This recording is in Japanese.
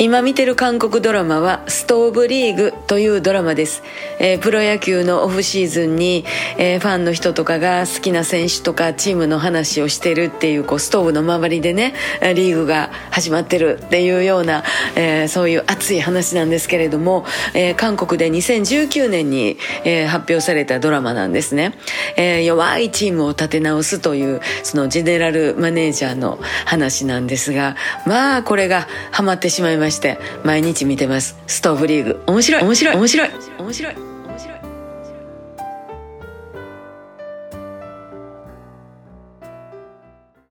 今見てる韓国ドラマはストーブリーグというドラマです、えー、プロ野球のオフシーズンに、えー、ファンの人とかが好きな選手とかチームの話をしてるっていうこうストーブの周りでねリーグが始まってるっていうような、えー、そういう熱い話なんですけれども、えー、韓国で2019年に、えー、発表されたドラマなんですね、えー、弱いチームを立て直すというそのジェネラルマネージャーの話なんですがまあこれがハマってしまいました。まして毎日見てます。ストーブリーグ。面白い。面白い。面白い。面白い。面白い。